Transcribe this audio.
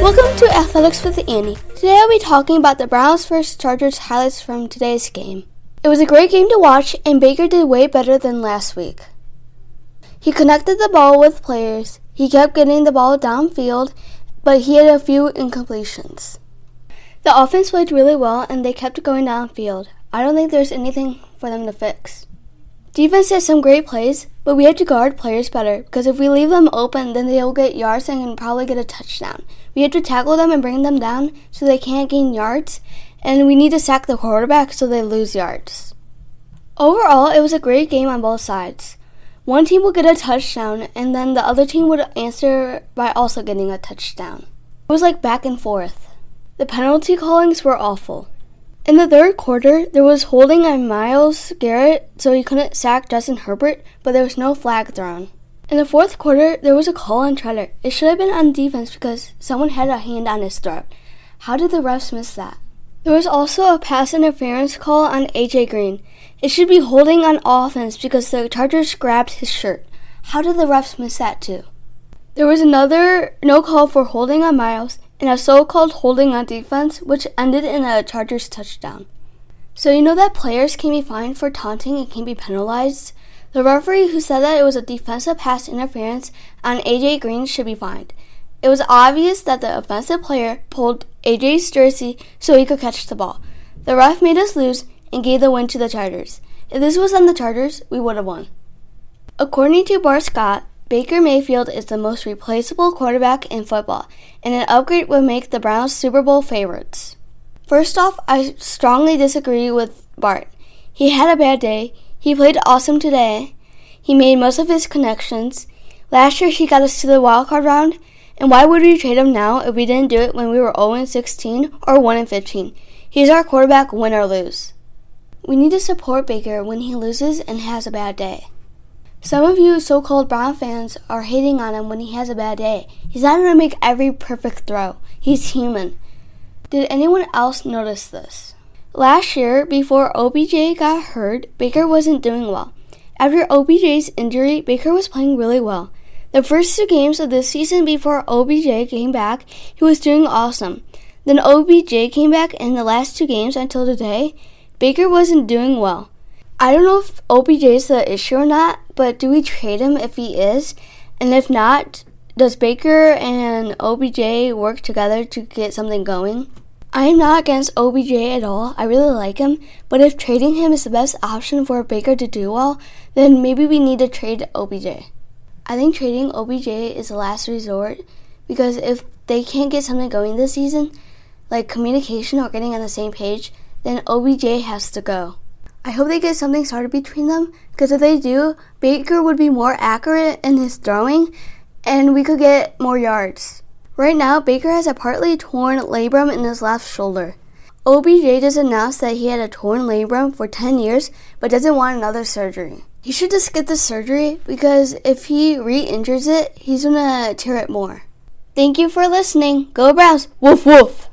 Welcome to Athletics with Annie. Today I'll be talking about the Browns vs. Chargers highlights from today's game. It was a great game to watch, and Baker did way better than last week. He connected the ball with players, he kept getting the ball downfield, but he had a few incompletions. The offense played really well, and they kept going downfield. I don't think there's anything for them to fix. Defense had some great plays, but we had to guard players better because if we leave them open, then they'll get yards and can probably get a touchdown. We have to tackle them and bring them down so they can't gain yards, and we need to sack the quarterback so they lose yards. Overall, it was a great game on both sides. One team would get a touchdown, and then the other team would answer by also getting a touchdown. It was like back and forth. The penalty callings were awful. In the third quarter, there was holding on Myles Garrett so he couldn't sack Justin Herbert, but there was no flag thrown. In the fourth quarter, there was a call on Treader. It should have been on defense because someone had a hand on his throat. How did the refs miss that? There was also a pass interference call on AJ Green. It should be holding on offense because the Chargers grabbed his shirt. How did the refs miss that too? There was another no call for holding on Myles and a so called holding on defense, which ended in a Chargers touchdown. So, you know that players can be fined for taunting and can be penalized? The referee who said that it was a defensive pass interference on AJ Green should be fined. It was obvious that the offensive player pulled AJ's jersey so he could catch the ball. The ref made us lose and gave the win to the Chargers. If this was on the Chargers, we would have won. According to Bart Scott, Baker Mayfield is the most replaceable quarterback in football, and an upgrade would make the Browns Super Bowl favorites. First off, I strongly disagree with Bart. He had a bad day. He played awesome today. He made most of his connections. Last year, he got us to the wild card round, and why would we trade him now if we didn't do it when we were 0 16 or 1 15? He's our quarterback, win or lose. We need to support Baker when he loses and has a bad day. Some of you so called Brown fans are hating on him when he has a bad day. He's not going to make every perfect throw. He's human. Did anyone else notice this? Last year, before OBJ got hurt, Baker wasn't doing well. After OBJ's injury, Baker was playing really well. The first two games of this season before OBJ came back, he was doing awesome. Then OBJ came back, and the last two games until today, Baker wasn't doing well. I don't know if OBJ is the issue or not, but do we trade him if he is? And if not, does Baker and OBJ work together to get something going? I am not against OBJ at all. I really like him, but if trading him is the best option for Baker to do well, then maybe we need to trade OBJ. I think trading OBJ is the last resort because if they can't get something going this season, like communication or getting on the same page, then OBJ has to go. I hope they get something started between them because if they do, Baker would be more accurate in his throwing and we could get more yards. Right now, Baker has a partly torn labrum in his left shoulder. OBJ just announced that he had a torn labrum for 10 years but doesn't want another surgery. He should just get the surgery because if he re injures it, he's gonna tear it more. Thank you for listening. Go Browns! Woof woof!